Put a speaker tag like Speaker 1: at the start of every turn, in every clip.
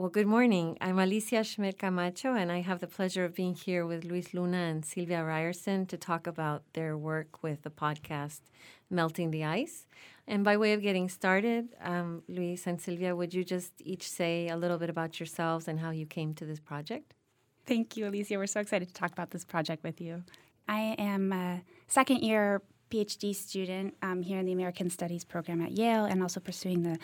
Speaker 1: Well, good morning. I'm Alicia Schmidt Camacho, and I have the pleasure of being here with Luis Luna and Silvia Ryerson to talk about their work with the podcast Melting the Ice. And by way of getting started, um, Luis and Silvia, would you just each say a little bit about yourselves and how you came to this project?
Speaker 2: Thank you, Alicia. We're so excited to talk about this project with you. I am a second year PhD student um, here in the American Studies program at Yale and also pursuing the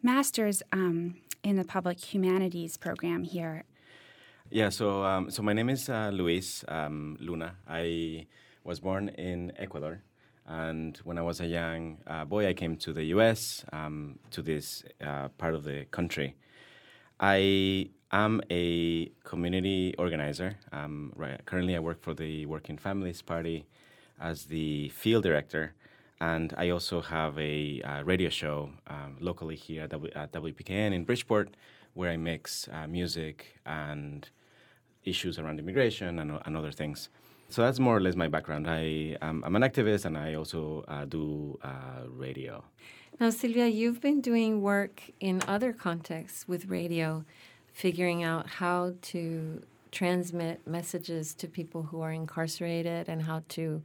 Speaker 2: master's um, in the public humanities program here.
Speaker 3: Yeah, so um, so my name is uh, Luis um, Luna. I was born in Ecuador, and when I was a young uh, boy, I came to the U.S. Um, to this uh, part of the country. I am a community organizer. Um, right, currently, I work for the Working Families Party as the field director, and I also have a uh, radio show um, locally here at, w- at, WPKN in Bridgeport, where I mix uh, music and issues around immigration and, and, other things. So that's more or less my background. I, um, I'm an activist and I also uh, do uh, radio.
Speaker 1: Now, Sylvia, you've been doing work in other contexts with radio, figuring out how to transmit messages to people who are incarcerated and how to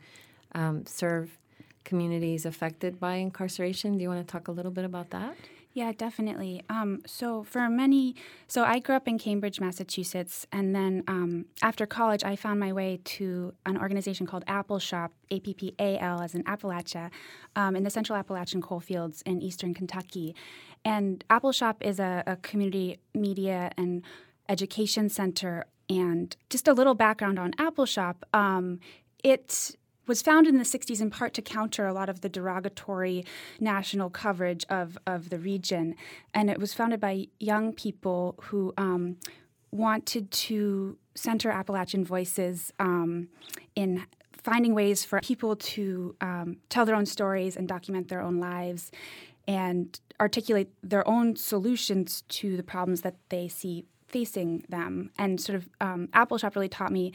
Speaker 1: um, serve communities affected by incarceration. Do you want to talk a little bit about that?
Speaker 2: Yeah, definitely. Um, so for many, so I grew up in Cambridge, Massachusetts, and then um, after college, I found my way to an organization called Appalshop, A P P A L, as in Appalachia, um, in the Central Appalachian coalfields in eastern Kentucky. And Appalshop is a, a community media and education center. And just a little background on Appalshop. Um, it was found in the 60s in part to counter a lot of the derogatory national coverage of, of the region. And it was founded by young people who um, wanted to center Appalachian voices um, in finding ways for people to um, tell their own stories and document their own lives and articulate their own solutions to the problems that they see facing them. And sort of um, Appalshop really taught me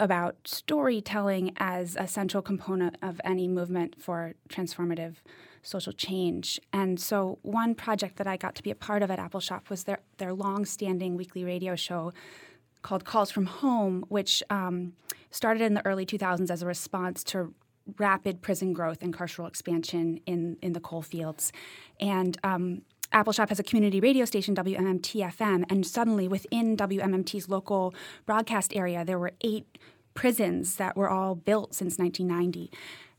Speaker 2: about storytelling as a central component of any movement for transformative social change. And so, one project that I got to be a part of at Appalshop was their, their long standing weekly radio show called Calls from Home, which um, started in the early 2000s as a response to rapid prison growth and carceral expansion in, in the coal fields. And um, Appalshop has a community radio station, WMMT FM, and suddenly within WMMT's local broadcast area, there were eight prisons that were all built since 1990.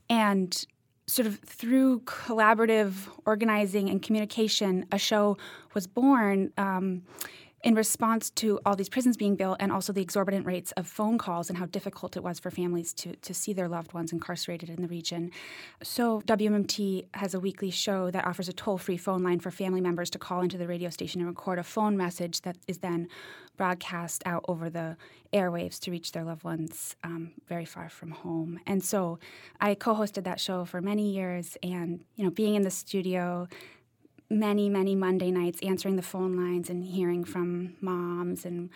Speaker 2: And sort of through collaborative organizing and communication, a show was born. Um, in response to all these prisons being built and also the exorbitant rates of phone calls and how difficult it was for families to, to see their loved ones incarcerated in the region. So, WMMT has a weekly show that offers a toll free phone line for family members to call into the radio station and record a phone message that is then broadcast out over the airwaves to reach their loved ones um, very far from home. And so I co hosted that show for many years and, you know, being in the studio, many, many Monday nights answering the phone lines and hearing from moms and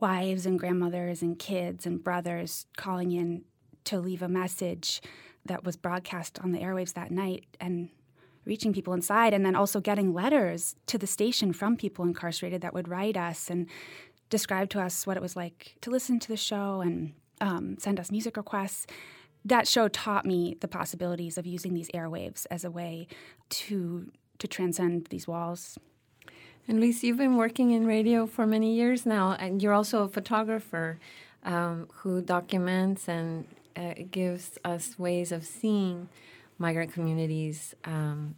Speaker 2: wives and grandmothers and kids and brothers calling in to leave a message that was broadcast on the airwaves that night and reaching people inside and then also getting letters to the station from people incarcerated that would write us and describe to us what it was like to listen to the show and um, send us music requests. That show taught me the possibilities of using these airwaves as a way to to transcend these walls.
Speaker 1: And Lisa, you've been working in radio for many years now, and you're also a photographer um, who documents and uh, gives us ways of seeing migrant communities. Um,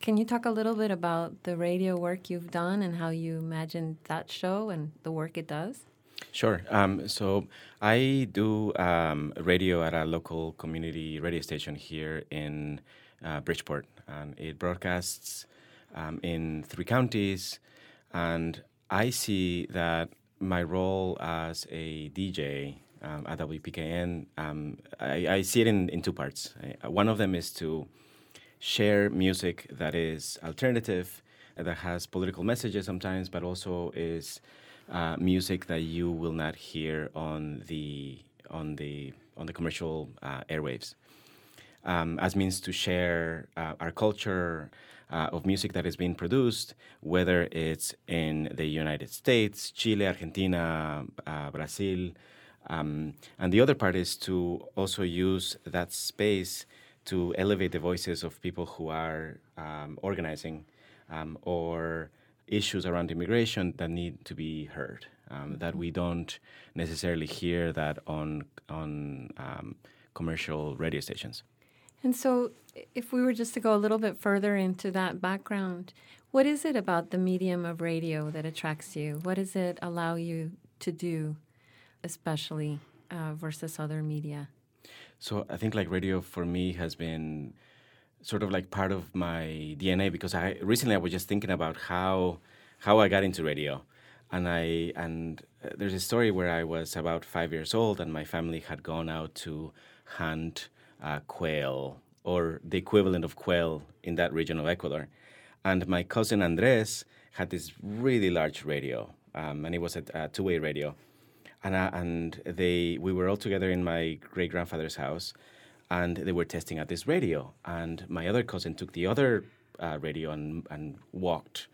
Speaker 1: can you talk a little bit about the radio work you've done and how you imagined that show and the work it does?
Speaker 3: Sure. Um, so I do um, radio at a local community radio station here in uh, Bridgeport, and it broadcasts um, in three counties. And I see that my role as a DJ um, at WPKN, um, I, I, see it in, in two parts. I, one of them is to share music that is alternative, that has political messages sometimes, but also is uh, music that you will not hear on the on the on the commercial uh, airwaves. Um, as means to share uh, our culture uh, of music that is being produced, whether it's in the United States, Chile, Argentina, uh, Brazil. Um, and the other part is to also use that space to elevate the voices of people who are um, organizing um, or issues around immigration that need to be heard. Um, that we don't necessarily hear that on on um, commercial radio stations.
Speaker 1: And so, if we were just to go a little bit further into that background, what is it about the medium of radio that attracts you? What does it allow you to do, especially uh, versus other media?
Speaker 3: So I think like radio for me has been sort of like part of my DNA because I recently I was just thinking about how how I got into radio, and I and uh, there's a story where I was about five years old and my family had gone out to hunt uh, quail or the equivalent of quail in that region of Ecuador. And my cousin Andres had this really large radio, um, and it was a, a two-way radio. And, uh, and they, we were all together in my great grandfather's house, and they were testing out this radio. And my other cousin took the other uh, radio and, and walked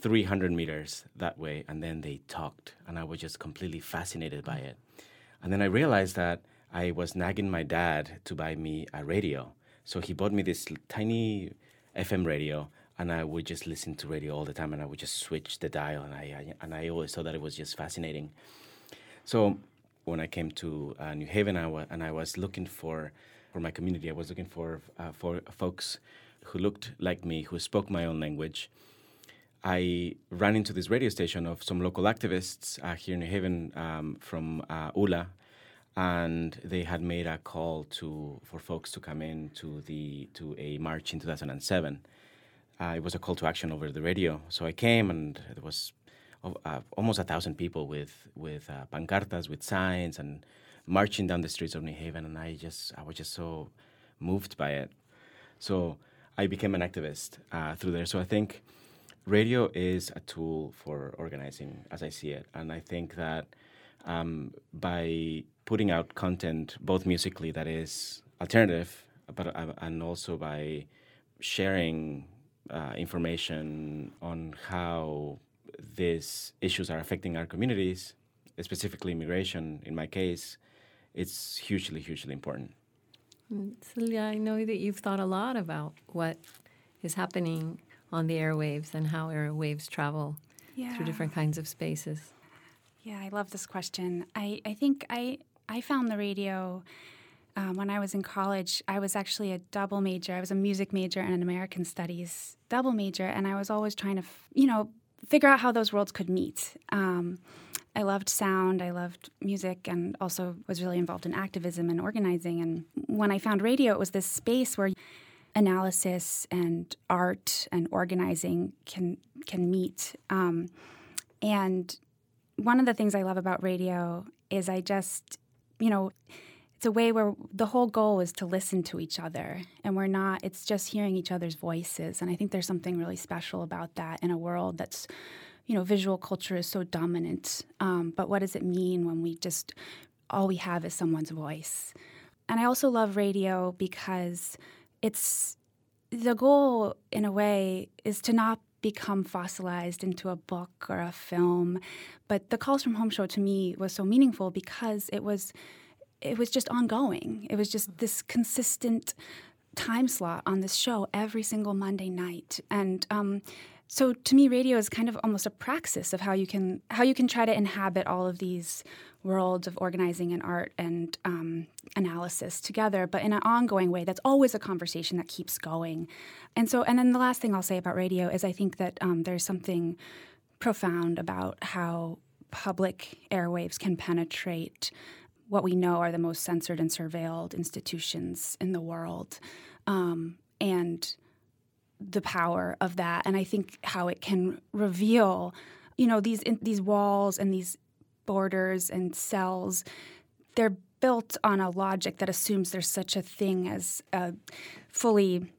Speaker 3: 300 meters that way, and then they talked, and I was just completely fascinated by it. And then I realized that I was nagging my dad to buy me a radio. So he bought me this tiny FM radio, and I would just listen to radio all the time, and I would just switch the dial, and I, and I always thought that it was just fascinating. So when I came to uh, New Haven, I wa- and I was looking for for my community, I was looking for uh, for folks who looked like me, who spoke my own language. I ran into this radio station of some local activists uh, here in New Haven um, from uh, ULA, and they had made a call to for folks to come in to the to a march in 2007. Uh, it was a call to action over the radio, so I came, and there was uh, almost a thousand people with with uh, pancartas, with signs, and marching down the streets of New Haven, and I just I was just so moved by it. So I became an activist uh, through there. So I think radio is a tool for organizing, as I see it, and I think that um, by putting out content, both musically that is alternative, but uh, and also by sharing uh, information on how these issues are affecting our communities, specifically immigration. In my case, it's hugely, hugely important.
Speaker 1: Celia, I know that you've thought a lot about what is happening on the airwaves and how airwaves travel
Speaker 2: Yeah.
Speaker 1: through different kinds of spaces.
Speaker 2: Yeah, I love this question. I, I think I I found the radio um, when I was in college. I was actually a double major. I was a music major and an American Studies double major, and I was always trying to, f- you know, figure out how those worlds could meet. Um, I loved sound, I loved music, and also was really involved in activism and organizing. And when I found radio, it was this space where analysis and art and organizing can can meet. Um, and one of the things I love about radio is I just, you know, it's a way where the whole goal is to listen to each other and we're not, it's just hearing each other's voices. And I think there's something really special about that in a world that's, you know, visual culture is so dominant. Um, but what does it mean when we just, all we have is someone's voice? And I also love radio because it's the goal, in a way, is to not become fossilized into a book or a film. But the Calls from Home show to me was so meaningful because it was it was just ongoing. It was just this consistent time slot on this show every single Monday night. And um, so to me, radio is kind of almost a praxis of how you can how you can try to inhabit all of these worlds of organizing and art and um, analysis together, but in an ongoing way. That's always a conversation that keeps going. And so, and then the last thing I'll say about radio is I think that um, there's something profound about how public airwaves can penetrate what we know are the most censored and surveilled institutions in the world. Um, and the power of that, and I think how it can reveal, you know, these in, these walls and these borders and cells. They're built on a logic that assumes there's such a thing as a fully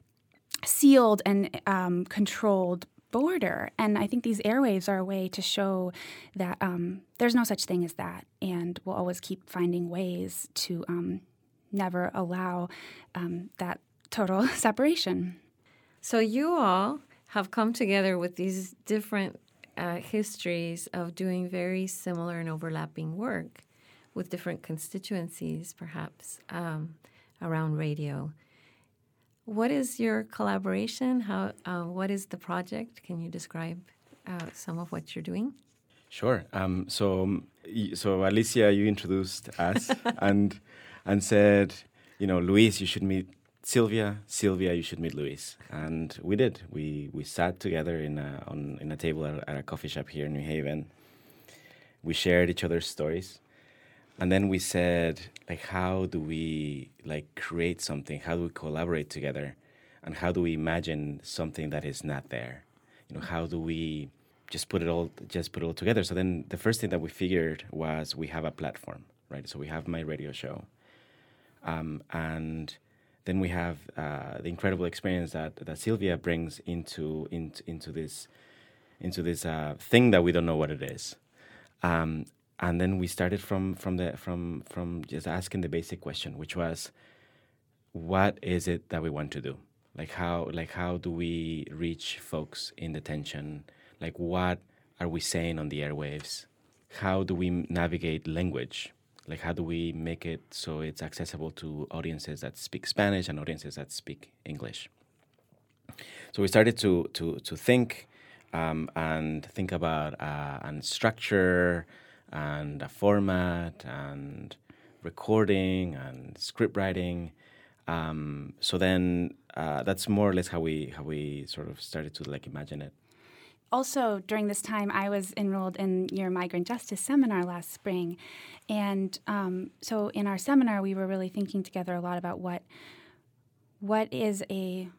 Speaker 2: sealed and um, controlled border. And I think these airwaves are a way to show that um, there's no such thing as that, and we'll always keep finding ways to um, never allow um, that total separation.
Speaker 1: So you all have come together with these different uh, histories of doing very similar and overlapping work with different constituencies, perhaps um, around radio. What is your collaboration? How? Uh, what is the project? Can you describe uh, some of what you're doing?
Speaker 3: Sure. Um, so, um, so Alicia, you introduced us and and said, you know, Luis, you should meet Sylvia. Sylvia, you should meet Luis. And we did. We we sat together in a, on in a table at, at a coffee shop here in New Haven. We shared each other's stories, and then we said, like, how do we like create something? How do we collaborate together? And how do we imagine something that is not there? You know, how do we just put it all just put it all together. So then the first thing that we figured was we have a platform, right? So we have my radio show, um, and then we have uh, the incredible experience that that Sylvia brings into into this into this uh, thing that we don't know what it is. Um, and then we started from from the from from just asking the basic question, which was, what is it that we want to do? Like how like how do we reach folks in detention? like what are we saying on the airwaves? How do we navigate language? Like how do we make it so it's accessible to audiences that speak Spanish and audiences that speak English? So we started to to to think um, and think about uh, and structure and a format and recording and script writing. Um, so then uh, that's more or less how we how we sort of started to like imagine it
Speaker 2: also during this time i was enrolled in your migrant justice seminar last spring. And um, so in our seminar we were really thinking together a lot about what what is a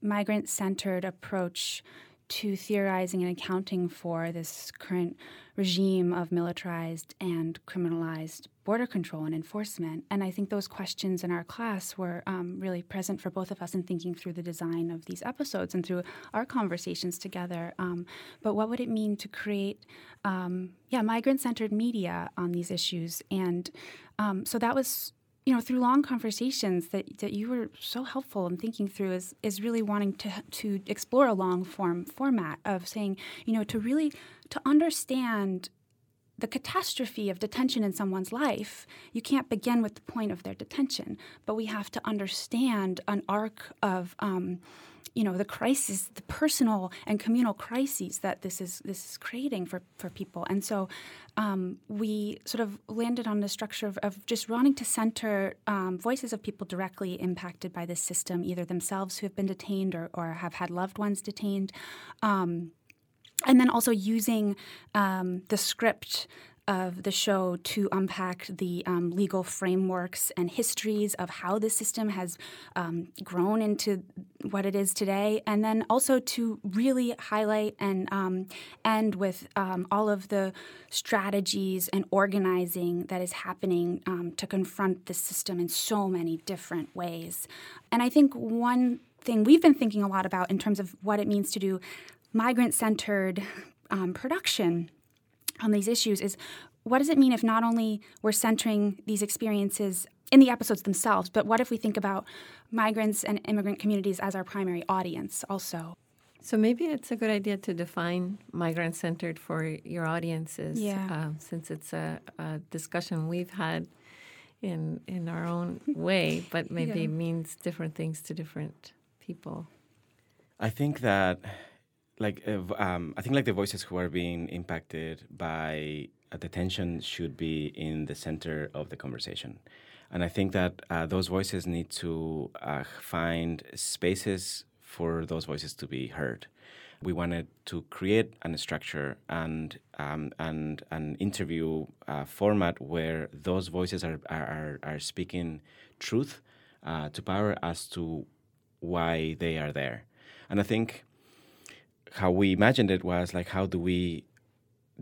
Speaker 2: migrant centered approach to theorizing and accounting for this current regime of militarized and criminalized border control and enforcement. And I think those questions in our class were um, really present for both of us in thinking through the design of these episodes and through our conversations together. Um, but what would it mean to create, um, yeah, migrant centered media on these issues? And um, so that was you know, through long conversations that, that you were so helpful in thinking through is, is really wanting to, to explore a long form format of saying, you know, to really to understand the catastrophe of detention in someone's life, you can't begin with the point of their detention, but we have to understand an arc of um, you know the crisis the personal and communal crises that this is this is creating for for people. And so um, we sort of landed on the structure of, of just wanting to center um, voices of people directly impacted by this system either themselves who have been detained or, or have had loved ones detained. Um, and then also using um, the script of the show to unpack the um, legal frameworks and histories of how the system has um, grown into what it is today, and then also to really highlight and um, end with um, all of the strategies and organizing that is happening um, to confront the system in so many different ways. And I think one thing we've been thinking a lot about in terms of what it means to do migrant centered um, production on these issues is what does it mean if not only we're centering these experiences in the episodes themselves, but what if we think about migrants and immigrant communities as our primary audience also?
Speaker 1: So maybe it's a good idea to define migrant centered for your audiences,
Speaker 2: yeah.
Speaker 1: uh, since it's a, a, discussion we've had in in our own way, but maybe yeah. means different things to different people.
Speaker 3: I think that like um, I think like the voices who are being impacted by a detention should be in the center of the conversation, and I think that uh, those voices need to uh, find spaces for those voices to be heard. We wanted to create a structure and um, and an interview uh, format where those voices are are, are speaking truth uh, to power as to why they are there, and I think how we imagined it was like how do we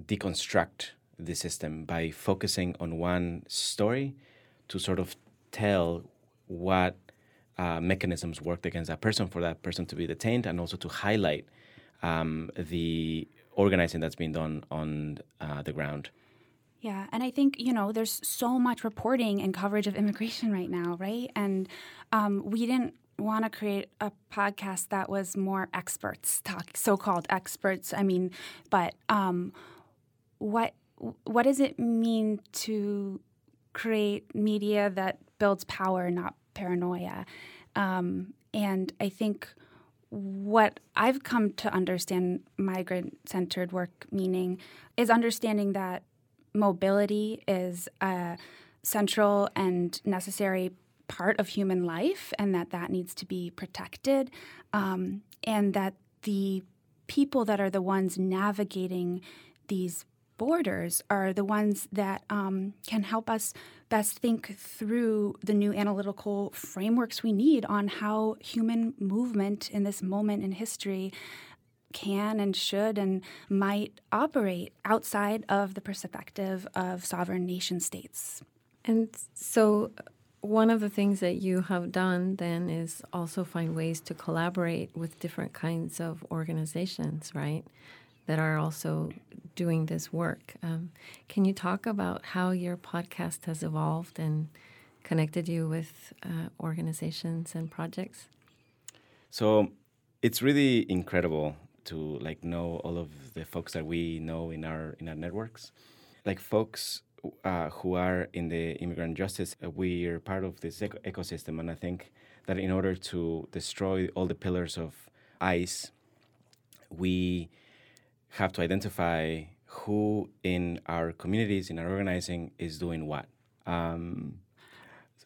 Speaker 3: deconstruct the system by focusing on one story to sort of tell what uh, mechanisms worked against that person for that person to be detained and also to highlight um, the organizing that's being done on uh, the ground.
Speaker 2: Yeah, and I think you know there's so much reporting and coverage of immigration right now, right? And um, we didn't want to create a podcast that was more experts talk, so-called experts. I mean, but um, what what does it mean to create media that builds power, not paranoia? Um, and I think what I've come to understand migrant centered work meaning is understanding that mobility is a central and necessary part of human life and that that needs to be protected um, and that the people that are the ones navigating these borders are the ones that um, can help us best think through the new analytical frameworks we need on how human movement in this moment in history can and should and might operate outside of the perspective of sovereign nation states.
Speaker 1: And so, one of the things that you have done then is also find ways to collaborate with different kinds of organizations, right? That are also doing this work. Um, can you talk about how your podcast has evolved and connected you with uh, organizations and projects?
Speaker 3: So it's really incredible to like know all of the folks that we know in our in our networks, like folks uh, who are in the immigrant justice. Uh, we are part of this eco- ecosystem, and I think that in order to destroy all the pillars of ICE, we have to identify who in our communities, in our organizing, is doing what. Um,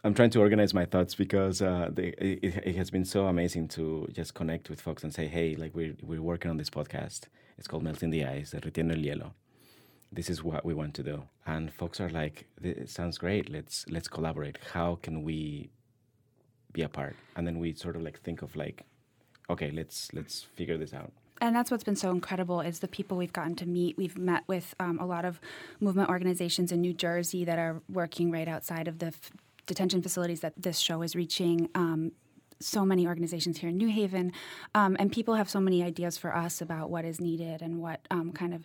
Speaker 3: I'm trying to organize my thoughts because uh, they, it, it, has been so amazing to just connect with folks and say, hey, like we're, we're working on this podcast. It's called Melting the Ice, Derritiendo el Hielo. This is what we want to do. And folks are like, it sounds great. Let's let's collaborate. How can we be a part? And then we sort of like think of like, okay, let's let's figure this out
Speaker 2: and that's what's been so incredible is the people we've gotten to meet. We've met with um, a lot of movement organizations in New Jersey that are working right outside of the f- detention facilities that this show is reaching. Um, so many organizations here in New Haven, um, and people have so many ideas for us about what is needed and what um, kind of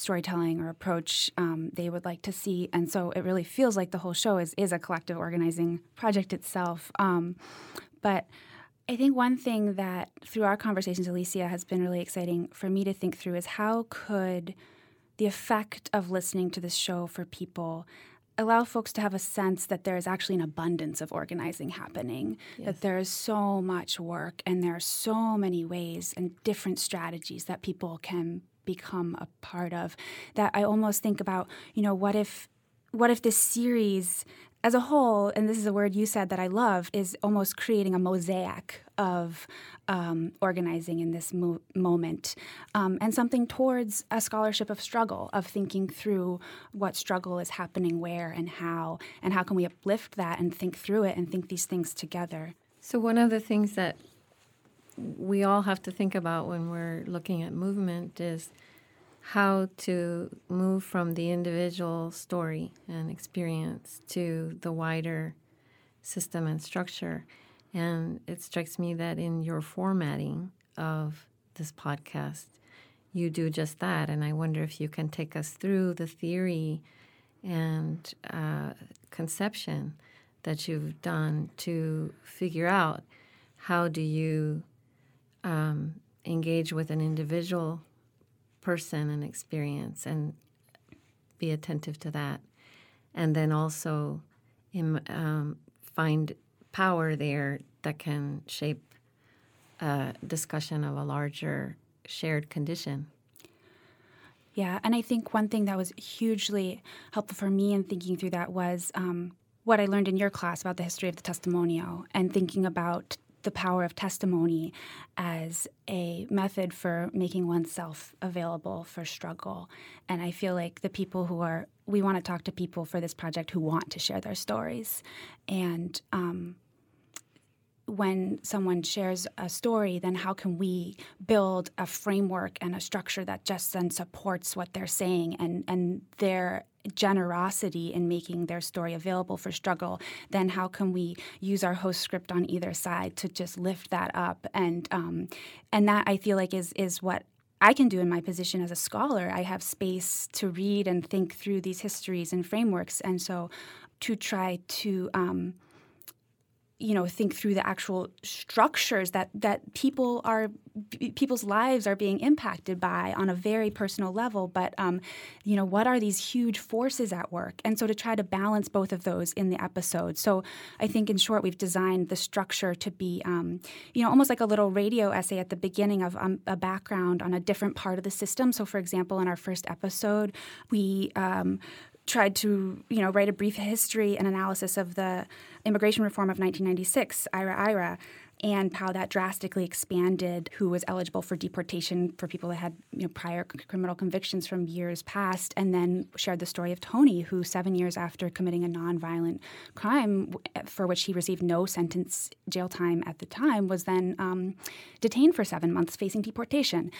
Speaker 2: storytelling or approach um, they would like to see. And so it really feels like the whole show is is a collective organizing project itself. Um, but I think one thing that through our conversations, Alicia, has been really exciting for me to think through is how could the effect of listening to this show for people allow folks to have a sense that there is actually an abundance of organizing happening, yes. that there is so much work and there are so many ways and different strategies that people can become a part of that I almost think about, you know, what if what if this series as a whole, and this is a word you said that I love, is almost creating a mosaic of um, organizing in this mo- moment um, and something towards a scholarship of struggle, of thinking through what struggle is happening where and how, and how can we uplift that and think through it and think these things together.
Speaker 1: So, one of the things that we all have to think about when we're looking at movement is how to move from the individual story and experience to the wider system and structure. And it strikes me that in your formatting of this podcast, you do just that. And I wonder if you can take us through the theory and uh, conception that you've done to figure out how do you um, engage with an individual person and experience and be attentive to that. And then also um, find power there that can shape a discussion of a larger shared condition.
Speaker 2: Yeah, and I think one thing that was hugely helpful for me in thinking through that was um, what I learned in your class about the history of the testimonio and thinking about the power of testimony as a method for making oneself available for struggle. And I feel like the people who are, we want to talk to people for this project who want to share their stories. And um, when someone shares a story, then how can we build a framework and a structure that just then supports what they're saying and, and their generosity in making their story available for struggle, then how can we use our host script on either side to just lift that up? And um, and that I feel like is is what I can do in my position as a scholar. I have space to read and think through these histories and frameworks, and so to try to um, you know think through the actual structures that that people are people's lives are being impacted by on a very personal level. But um, you know what are these huge forces at work? And so to try to balance both of those in the episode. So i think in short we've designed the structure to be um, you know almost like a little radio essay at the beginning of um, a background on a different part of the system. So for example in our first episode we um, tried to you know write a brief history and analysis of the immigration reform of 1996, IIRIRA, and how that drastically expanded who was eligible for deportation for people that had you know, prior criminal convictions from years past, and then shared the story of Tony, who seven years after committing a nonviolent crime for which he received no sentence jail time at the time, was then um, detained for seven months facing deportation.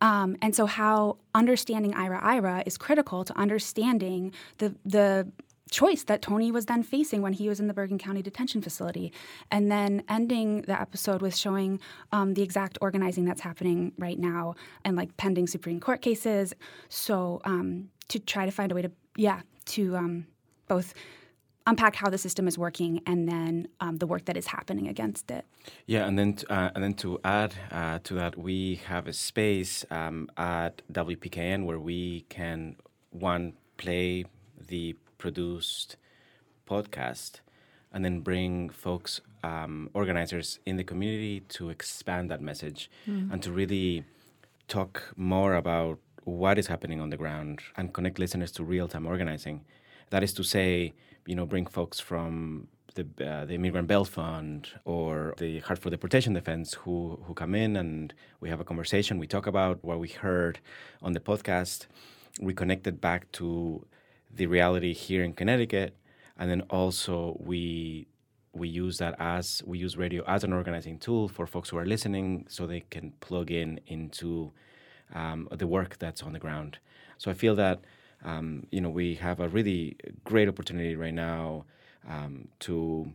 Speaker 2: Um, and so, how understanding IIRIRA is critical to understanding the the choice that Tony was then facing when he was in the Bergen County Detention Facility. And then ending the episode with showing um, the exact organizing that's happening right now and like pending Supreme Court cases. So um, to try to find a way to, yeah, to um, both unpack how the system is working and then um, the work that is happening against it.
Speaker 3: Yeah, and then uh, and then to add uh, to that, we have a space um, at WPKN where we can one play the produced podcast and then bring folks, um, organizers in the community to expand that message mm. and to really talk more about what is happening on the ground and connect listeners to real time organizing. That is to say, you know, bring folks from the, uh, the Immigrant Bail Fund or the Hartford Deportation Defense who, who come in and we have a conversation. We talk about what we heard on the podcast. We connected back to the reality here in Connecticut, and then also we we use that as we use radio as an organizing tool for folks who are listening, so they can plug in into um, the work that's on the ground. So I feel that um, you know we have a really great opportunity right now um, to,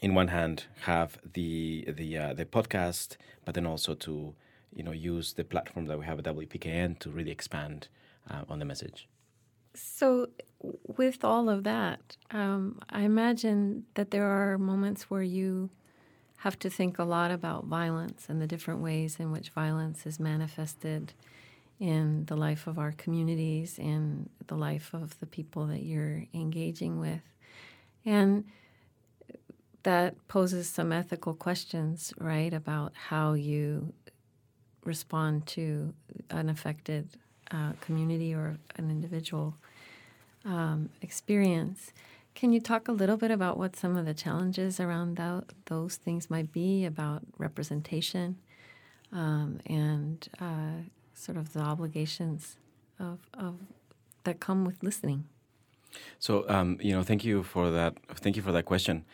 Speaker 3: in one hand, have the the uh, the podcast, but then also to you know use the platform that we have at WPKN to really expand uh, on the message.
Speaker 1: So, with all of that, um, I imagine that there are moments where you have to think a lot about violence and the different ways in which violence is manifested in the life of our communities in the life of the people that you're engaging with. And that poses some ethical questions, right, about how you respond to unaffected uh, community or an individual um, experience. Can you talk a little bit about what some of the challenges around those things might be about representation um, and uh, sort of the obligations of, of that come with listening?
Speaker 3: So, um, you know, thank you for that. Thank you for that question.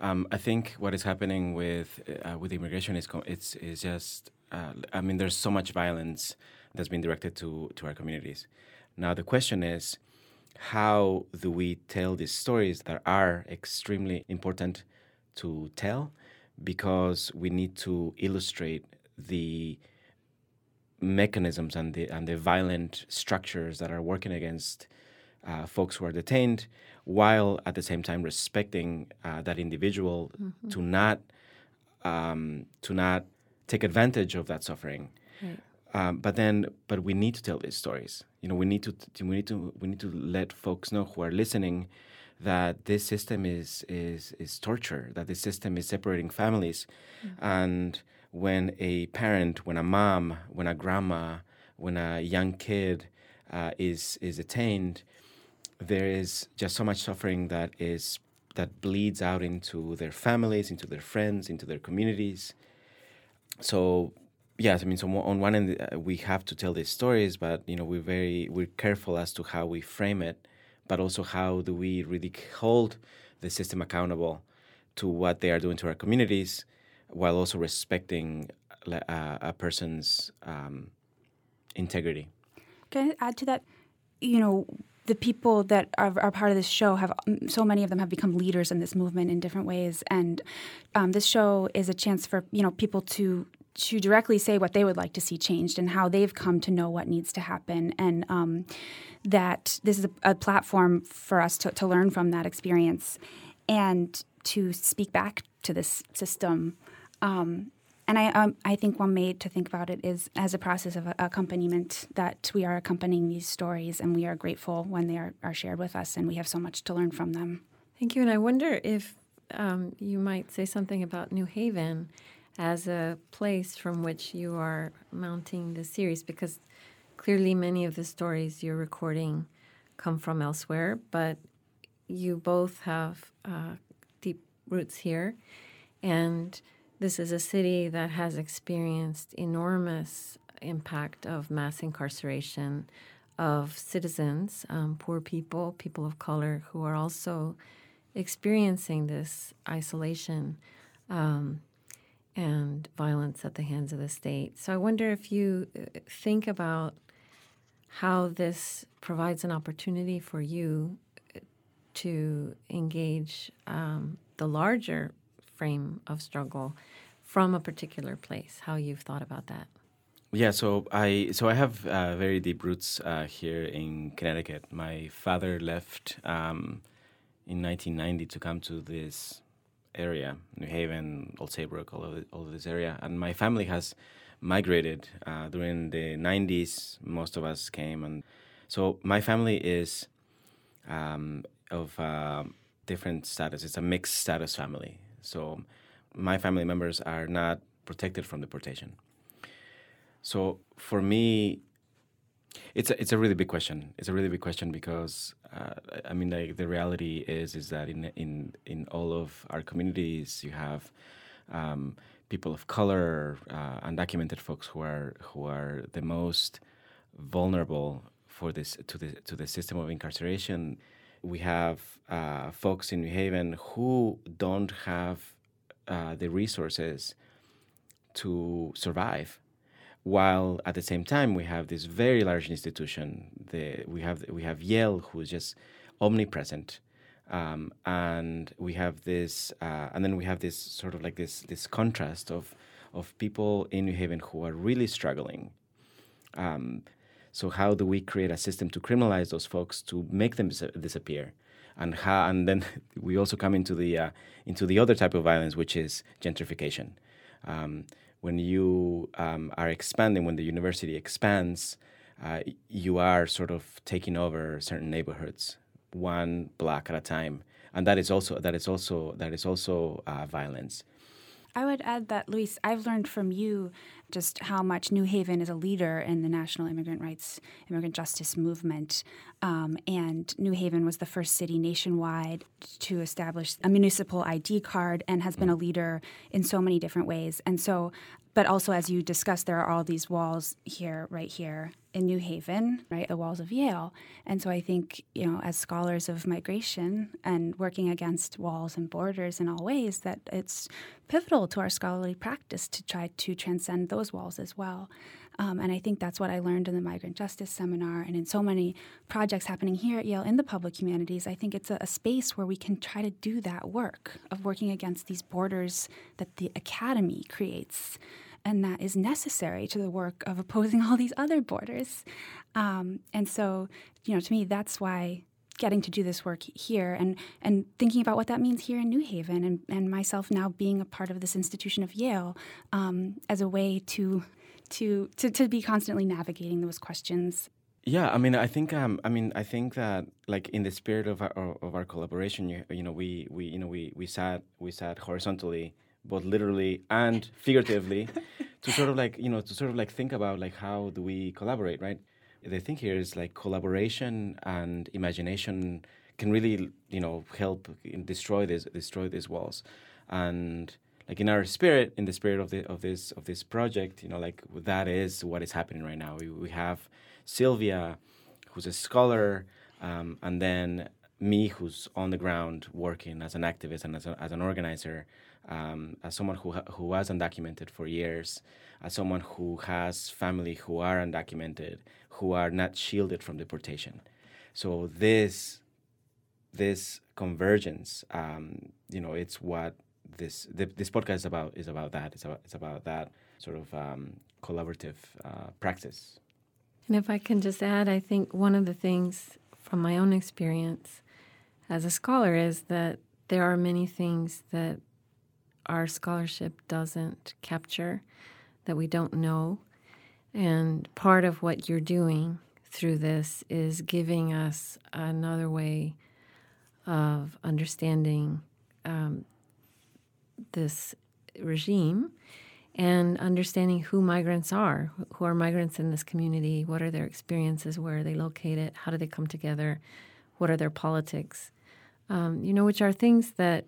Speaker 3: Um, I think what is happening with uh, with immigration is it's is just. Uh, I mean, there's so much violence that's been directed to to our communities. Now the question is, how do we tell these stories that are extremely important to tell because we need to illustrate the mechanisms and the and the violent structures that are working against uh, folks who are detained, while at the same time respecting uh, that individual mm-hmm. to not um, to not take advantage of that suffering. Right. Um, but then, but we need to tell these stories. You know, we need to we need to we need to let folks know who are listening that this system is is is torture. That this system is separating families, mm-hmm. and when a parent, when a mom, when a grandma, when a young kid uh, is is detained, there is just so much suffering that is that bleeds out into their families, into their friends, into their communities. So yes, I mean, so on one end uh, we have to tell these stories, but you know we're very we're careful as to how we frame it, but also how do we really hold the system accountable to what they are doing to our communities, while also respecting uh, a person's um, integrity.
Speaker 2: Can I add to that? You know, the people that are, are, part of this show have so many of them have become leaders in this movement in different ways and um, this show is a chance for you know people to to directly say what they would like to see changed and how they've come to know what needs to happen and um, that this is a, a platform for us to, to learn from that experience and to speak back to this system um, and I, um, I think one way to think about it is as a process of accompaniment that we are accompanying these stories and we are grateful when they are, are shared with us and we have so much to learn from them.
Speaker 1: Thank you. And I wonder if um, you might say something about New Haven as a place from which you are mounting the series, because clearly many of the stories you're recording come from elsewhere, but you both have uh, deep roots here. And this is a city that has experienced enormous impact of mass incarceration of citizens, um, poor people, people of color, who are also experiencing this isolation um, and violence at the hands of the state. So I wonder if you uh, think about how this provides an opportunity for you uh, to engage um, the larger frame of struggle from a particular place, how you've thought about that.
Speaker 3: Yeah, so I so I have uh, very deep roots uh, here in Connecticut. My father left um, in 1990 to come to this area, New Haven, Old Saybrook, all of, all of this area, and my family has migrated uh, during the 90s. Most of us came, and so my family is um, of uh, different status. It's a mixed status family. So my family members are not protected from deportation. So for me, it's a, it's a really big question. It's a really big question because uh, I mean, like the reality is is that in in in all of our communities, you have um, people of color, uh, undocumented folks who are who are the most vulnerable for this to the to the system of incarceration we have uh, folks in New Haven who don't have uh, the resources to survive. While at the same time, we have this very large institution. The, we have we have Yale, who is just omnipresent, um, and we have this, uh, and then we have this sort of like this this contrast of of people in New Haven who are really struggling. Um, so how do we create a system to criminalize those folks to make them disappear? And how, and then we also come into the uh, into the other type of violence, which is gentrification. Um, when you um, are expanding, when the university expands, uh, you are sort of taking over certain neighborhoods, one block at a time, and that is also that is also that is also uh, violence.
Speaker 2: I would add that, Luis, I've learned from you just how much New Haven is a leader in the national immigrant rights, immigrant justice movement. Um, and New Haven was the first city nationwide to establish a municipal ID card and has been a leader in so many different ways. And so but also as you discussed there are all these walls here right here in new haven right? The walls of yale. And so i think you know as scholars of migration and working against walls and borders in all ways that it's pivotal to our scholarly practice to try to transcend those walls as well um, and I think that's what I learned in the Migrant Justice Seminar and in so many projects happening here at Yale in the public humanities. I think it's a, a, space where we can try to do that work of working against these borders that the academy creates and that is necessary to the work of opposing all these other borders. Um, and so, you know, to me, that's why getting to do this work here and and thinking about what that means here in New Haven and, and myself now being a part of this institution of Yale um, as a way to, to to to be constantly navigating those questions.
Speaker 3: Yeah, I mean, I think, um, I mean, I think that, like, in the spirit of our of our collaboration, you, you know, we, we, you know, we, we sat we sat horizontally both literally and figuratively, to sort of like you know to sort of like think about like how do we collaborate, right? The thing here is like collaboration and imagination can really you know help destroy this destroy these walls, and like in our spirit, in the spirit of the of this of this project, you know, like that is what is happening right now. We we have Sylvia, who's a scholar, um, and then me, who's on the ground working as an activist and as, a, as an organizer, um, as someone who, who was undocumented for years, as someone who has family who are undocumented, who are not shielded from deportation. So this this convergence, um, you know, it's what this this podcast is about. Is about that. It's about it's about that sort of um, collaborative uh, practice.
Speaker 1: And if I can just add, I think one of the things from my own experience as a scholar is that there are many things that our scholarship doesn't capture, that we don't know. And part of what you're doing through this is giving us another way of understanding this regime and understanding who migrants are, who are migrants in this community, what are their experiences, where are they located, how do they come together, what are their politics, um, you know, which are things that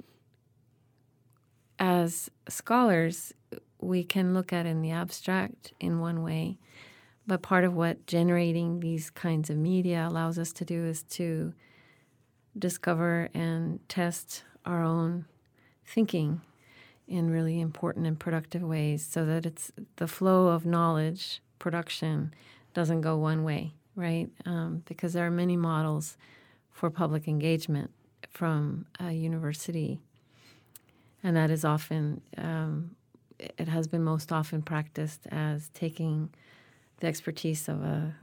Speaker 1: as scholars we can look at in the abstract in one way. But part of what generating these kinds of media allows us to do is to discover and test our own thinking in really important and productive ways so that it's the flow of knowledge production doesn't go one way, right? Um, because there are many models for public engagement from a university, and that is often, um, it has been most often practiced as taking the expertise of a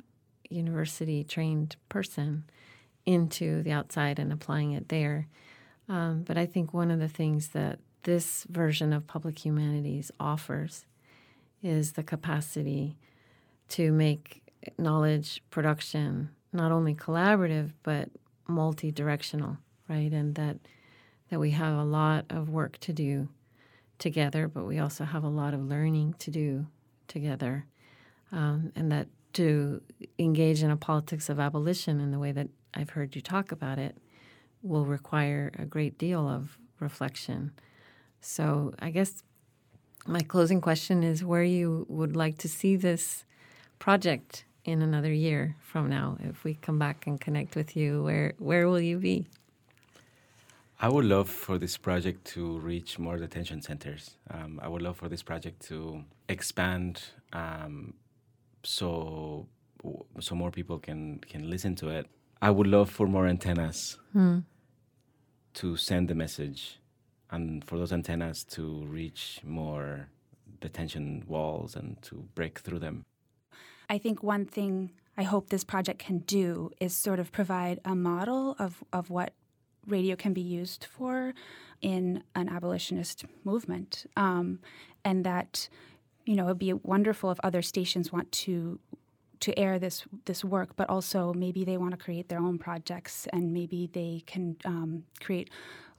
Speaker 1: university trained person into the outside and applying it there. Um, but I think one of the things that this version of public humanities offers is the capacity to make knowledge production not only collaborative but multi-directional right? And that that we have a lot of work to do together but we also have a lot of learning to do together. Um, and that to engage in a politics of abolition in the way that I've heard you talk about it will require a great deal of reflection so I guess my closing question is where you would like to see this project in another year from now. If we come back and connect with you, where where will you be?
Speaker 3: I would love for this project to reach more detention centers. Um, I would love for this project to expand um, so so more people can can listen to it. I would love for more antennas hmm. to send the message and for those antennas to reach more detention walls and to break through them.
Speaker 2: I think one thing I hope this project can do is sort of provide a model of, of what radio can be used for in an abolitionist movement. Um, and that, you know, it would be wonderful if other stations want to to air this this work, but also maybe they want to create their own projects and maybe they can um, create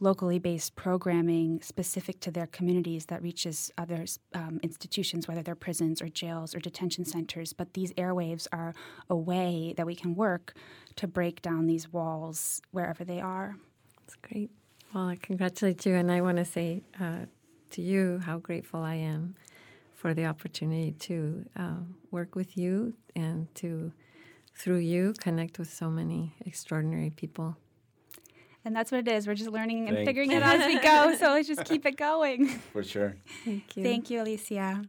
Speaker 2: locally based programming specific to their communities that reaches other um, institutions, whether they're prisons or jails or detention centers. But these airwaves are a way that we can work to break down these walls wherever they are.
Speaker 1: That's great. Well, I congratulate you, and I want to say uh, to you how grateful I am for the opportunity to uh, work with you and to, through you, connect with so many extraordinary people.
Speaker 2: And that's what it is. We're just learning and Thank figuring it out as we go. So let's just keep it going.
Speaker 3: For sure.
Speaker 1: Thank you.
Speaker 2: Thank you, Alicia.